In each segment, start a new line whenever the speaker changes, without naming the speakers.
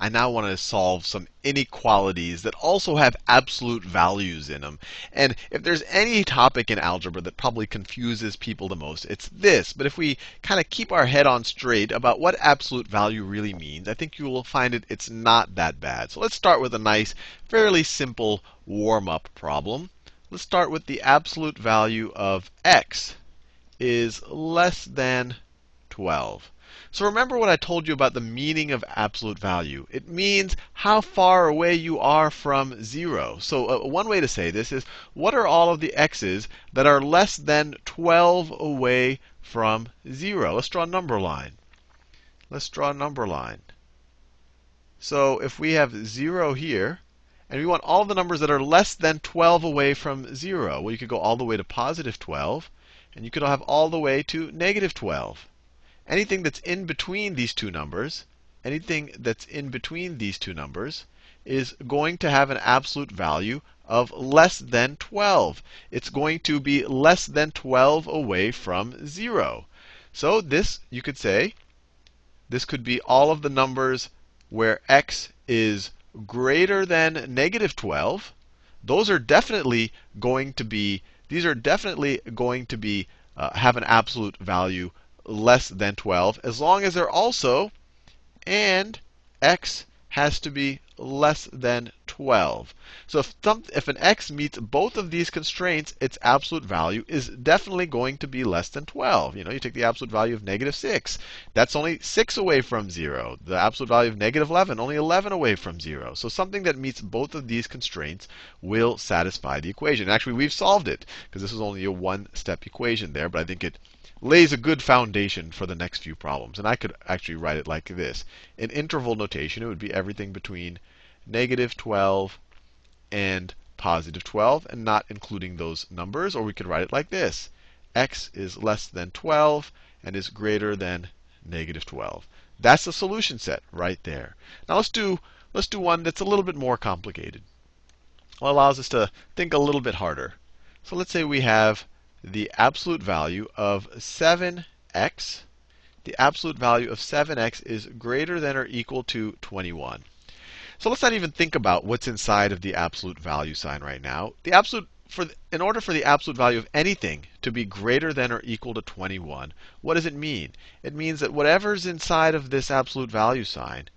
I now want to solve some inequalities that also have absolute values in them. And if there's any topic in algebra that probably confuses people the most, it's this. But if we kind of keep our head on straight about what absolute value really means, I think you will find it it's not that bad. So let's start with a nice, fairly simple warm-up problem. Let's start with the absolute value of x is less than 12. So remember what I told you about the meaning of absolute value. It means how far away you are from 0. So uh, one way to say this is, what are all of the x's that are less than 12 away from 0? Let's draw a number line. Let's draw a number line. So if we have 0 here, and we want all the numbers that are less than 12 away from 0, well, you could go all the way to positive 12, and you could have all the way to negative 12 anything that's in between these two numbers, anything that's in between these two numbers, is going to have an absolute value of less than 12. It's going to be less than 12 away from 0. So this, you could say, this could be all of the numbers where x is greater than negative 12. Those are definitely going to be, these are definitely going to be, uh, have an absolute value less than 12, as long as they're also and x has to be less than 12. So if, some, if an x meets both of these constraints, its absolute value is definitely going to be less than 12. You know, you take the absolute value of negative 6. That's only 6 away from 0. The absolute value of negative 11, only 11 away from 0. So something that meets both of these constraints will satisfy the equation. Actually, we've solved it, because this is only a one-step equation there, but I think it lays a good foundation for the next few problems. And I could actually write it like this. In interval notation, it would be everything between negative 12 and positive 12, and not including those numbers. Or we could write it like this. x is less than 12 and is greater than negative 12. That's the solution set right there. Now let's do, let's do one that's a little bit more complicated. Allows us to think a little bit harder. So let's say we have the absolute value of 7x, the absolute value of 7x is greater than or equal to 21. So let's not even think about what's inside of the absolute value sign right now. The absolute for the, in order for the absolute value of anything to be greater than or equal to 21, what does it mean? It means that whatever's inside of this absolute value sign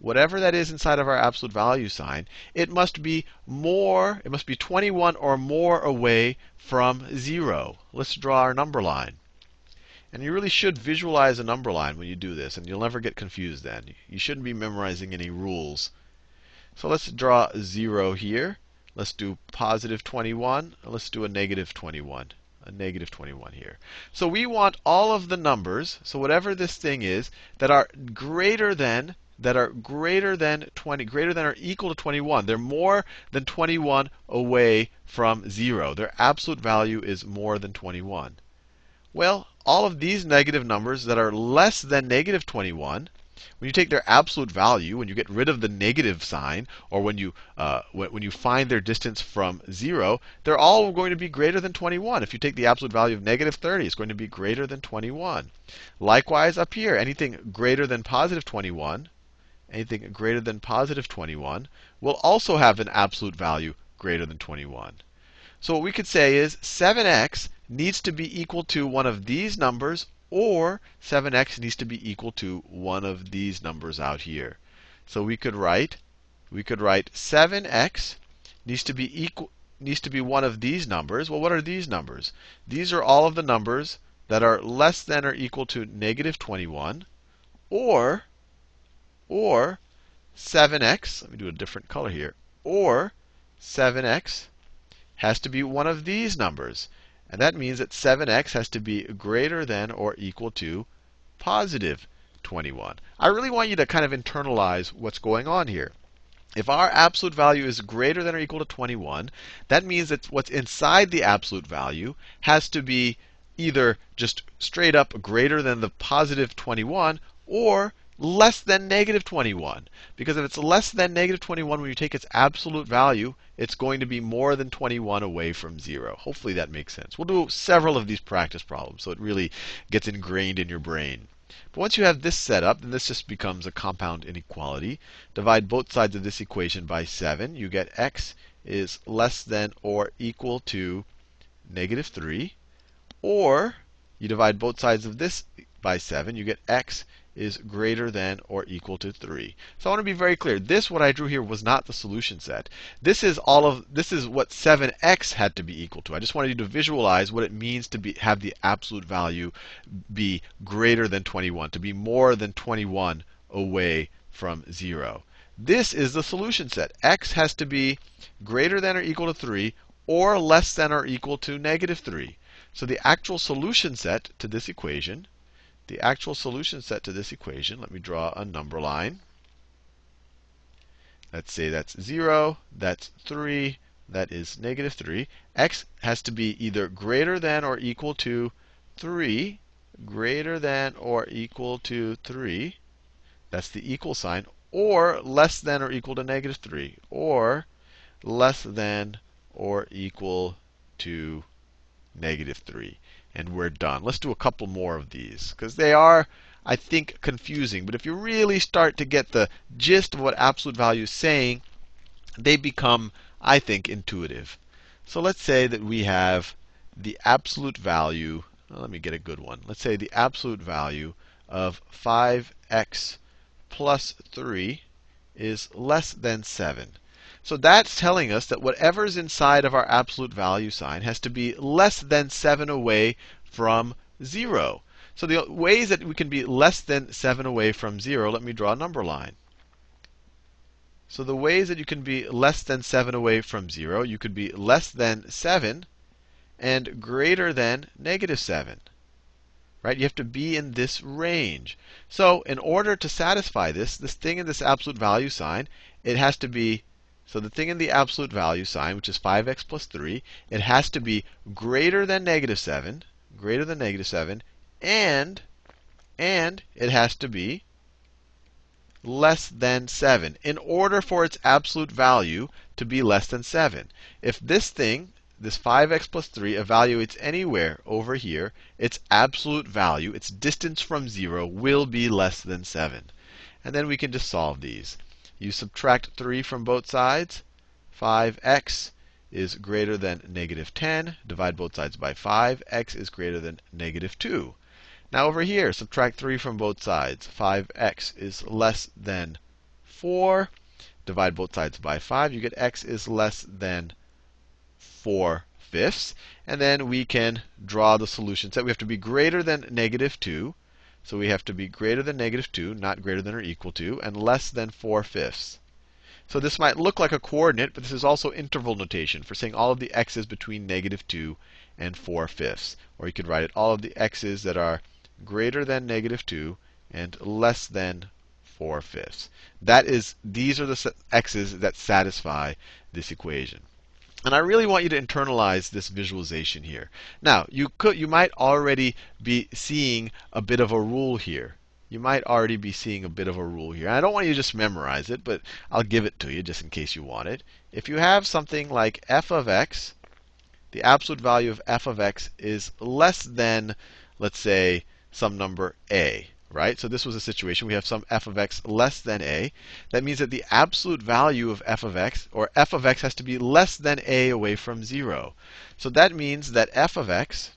whatever that is inside of our absolute value sign, it must be more, it must be 21 or more away from 0. Let's draw our number line. And you really should visualize a number line when you do this, and you'll never get confused then. You shouldn't be memorizing any rules. So let's draw 0 here. Let's do positive 21. Let's do a negative 21 a negative 21 here. So we want all of the numbers, so whatever this thing is, that are greater than that are greater than 20, greater than or equal to 21. They're more than 21 away from 0. Their absolute value is more than 21. Well, all of these negative numbers that are less than negative 21, when you take their absolute value, when you get rid of the negative sign, or when you, uh, when, when you find their distance from 0, they're all going to be greater than 21. If you take the absolute value of negative 30, it's going to be greater than 21. Likewise, up here, anything greater than positive 21 anything greater than positive 21, will also have an absolute value greater than 21. So what we could say is 7x needs to be equal to one of these numbers, or 7x needs to be equal to one of these numbers out here. So we could write, we could write 7x needs to be equal needs to be one of these numbers. Well, what are these numbers? These are all of the numbers that are less than or equal to negative 21, or or 7x, let me do a different color here, or 7x has to be one of these numbers. And that means that 7x has to be greater than or equal to positive 21. I really want you to kind of internalize what's going on here. If our absolute value is greater than or equal to 21, that means that what's inside the absolute value has to be either just straight up greater than the positive 21, or less than negative 21. Because if it's less than negative 21 when you take its absolute value, it's going to be more than 21 away from 0. Hopefully that makes sense. We'll do several of these practice problems so it really gets ingrained in your brain. But once you have this set up, then this just becomes a compound inequality. Divide both sides of this equation by 7. You get x is less than or equal to negative 3. Or you divide both sides of this by 7. You get x is greater than or equal to 3. So I want to be very clear. This, what I drew here, was not the solution set. This is all of this is what 7x had to be equal to. I just wanted you to visualize what it means to be have the absolute value be greater than 21, to be more than 21 away from 0. This is the solution set. x has to be greater than or equal to 3 or less than or equal to negative 3. So the actual solution set to this equation the actual solution set to this equation, let me draw a number line. Let's say that's 0, that's 3, that is negative 3. x has to be either greater than or equal to 3, greater than or equal to 3. That's the equal sign. Or less than or equal to negative 3. Or less than or equal to negative 3 and we're done. Let's do a couple more of these because they are, I think, confusing. But if you really start to get the gist of what absolute value is saying, they become, I think, intuitive. So let's say that we have the absolute value. Well, let me get a good one. Let's say the absolute value of 5x plus 3 is less than 7. So that's telling us that whatever's inside of our absolute value sign has to be less than 7 away from 0. So the ways that we can be less than 7 away from 0, let me draw a number line. So the ways that you can be less than 7 away from 0, you could be less than 7 and greater than negative 7. Right? You have to be in this range. So in order to satisfy this, this thing in this absolute value sign, it has to be so the thing in the absolute value sign, which is 5x plus 3, it has to be greater than negative 7, greater than negative 7, and, and it has to be less than 7 in order for its absolute value to be less than 7. If this thing, this 5x plus 3, evaluates anywhere over here, its absolute value, its distance from 0, will be less than 7. And then we can just solve these. You subtract 3 from both sides. 5x is greater than negative 10. Divide both sides by 5. x is greater than negative 2. Now over here, subtract 3 from both sides. 5x is less than 4. Divide both sides by 5. You get x is less than 4 fifths. And then we can draw the solution set. We have to be greater than negative 2. So we have to be greater than negative 2, not greater than or equal to, and less than 4 fifths. So this might look like a coordinate, but this is also interval notation for saying all of the x's between negative 2 and 4 fifths. Or you could write it all of the x's that are greater than negative 2 and less than 4 fifths. That is, these are the x's that satisfy this equation. And I really want you to internalize this visualization here. Now, you could you might already be seeing a bit of a rule here. You might already be seeing a bit of a rule here. I don't want you to just memorize it, but I'll give it to you just in case you want it. If you have something like f of x, the absolute value of f of x is less than, let's say, some number a right? So this was a situation we have some f of x less than a. That means that the absolute value of f of x, or f of x has to be less than a away from 0. So that means that f of x,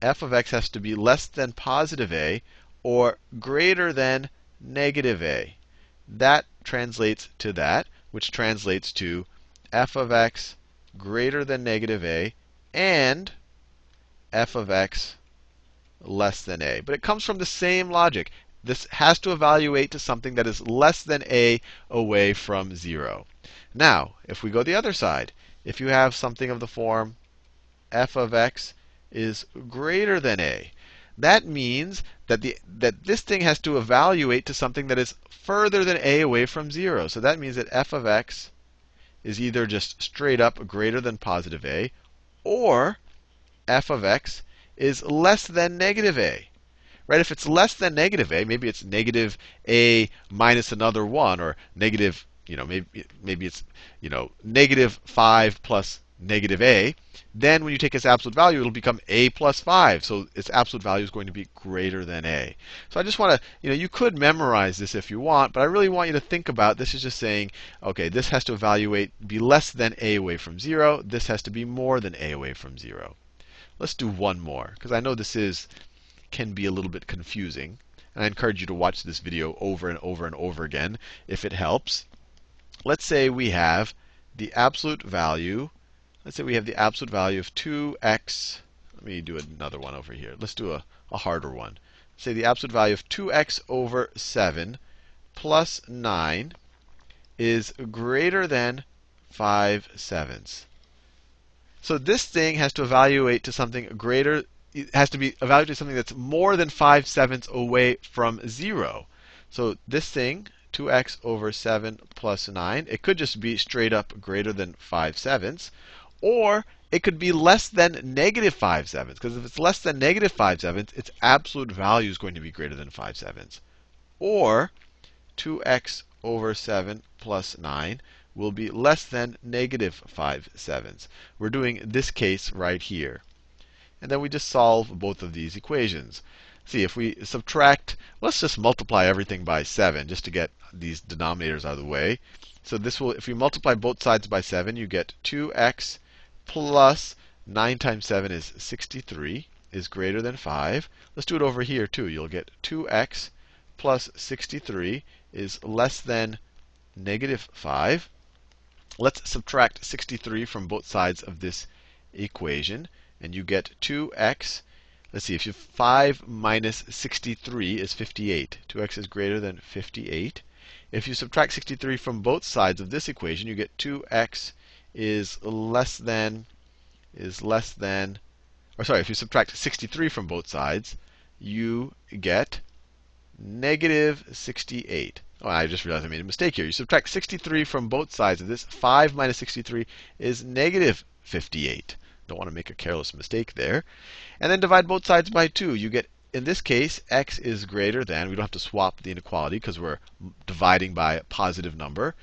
f of x has to be less than positive a or greater than negative a. That translates to that, which translates to f of x greater than negative a and f of x less than a. But it comes from the same logic. This has to evaluate to something that is less than a away from 0. Now, if we go the other side, if you have something of the form f of x is greater than a, that means that, the, that this thing has to evaluate to something that is further than a away from 0. So that means that f of x is either just straight up greater than positive a, or f of x is less than negative a. Right? If it's less than negative a, maybe it's negative a minus another 1, or negative, you know, maybe, maybe it's, you know, negative 5 plus negative a, then when you take its absolute value, it'll become a plus 5. So its absolute value is going to be greater than a. So I just want to, you know, you could memorize this if you want, but I really want you to think about this is just saying, okay, this has to evaluate, be less than a away from 0. This has to be more than a away from 0. Let's do one more, because I know this is can be a little bit confusing. And I encourage you to watch this video over and over and over again if it helps. Let's say we have the absolute value Let's say we have the absolute value of 2x. Let me do another one over here. Let's do a, a harder one. Say the absolute value of 2x over 7 plus 9 is greater than 5 sevenths. So this thing has to evaluate to something greater, it has to be evaluated to something that's more than 5 sevenths away from 0. So this thing, 2x over 7 plus 9, it could just be straight up greater than 5 sevenths. Or it could be less than negative 5 sevenths. Because if it's less than negative 5 sevenths, its absolute value is going to be greater than 5 sevenths. Or 2x over 7 plus 9 will be less than negative 5 sevenths. We're doing this case right here. And then we just solve both of these equations. See, if we subtract, let's just multiply everything by 7 just to get these denominators out of the way. So this will, if you multiply both sides by 7, you get 2x plus 9 times 7 is 63 is greater than 5. Let's do it over here too. You'll get 2x plus 63 is less than negative 5. Let's subtract 63 from both sides of this equation. And you get 2x. Let's see, if you 5 minus 63 is 58. 2x is greater than 58. If you subtract 63 from both sides of this equation, you get 2x is less than is less than or sorry, if you subtract 63 from both sides, you get negative 68. Oh, I just realized I made a mistake here. You subtract 63 from both sides of this. 5 minus 63 is negative 58. Don't want to make a careless mistake there. And then divide both sides by 2. You get, in this case, x is greater than, we don't have to swap the inequality because we're dividing by a positive number.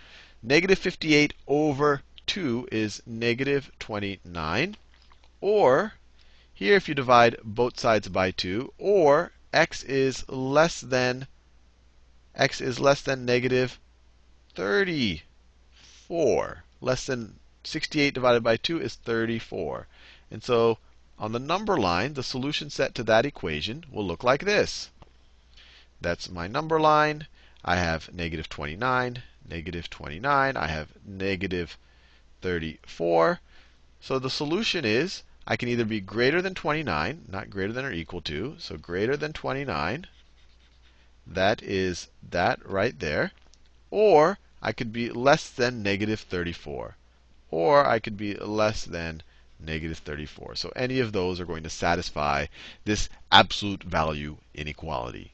Negative 58 over 2 is negative 29. Or, here if you divide both sides by 2, or x is less than x is less than negative 34. Less than 68 divided by 2 is 34. And so on the number line, the solution set to that equation will look like this. That's my number line. I have negative 29, negative 29. I have negative 34. So the solution is I can either be greater than 29, not greater than or equal to, so greater than 29. That is that right there. Or I could be less than negative 34. Or I could be less than negative 34. So any of those are going to satisfy this absolute value inequality.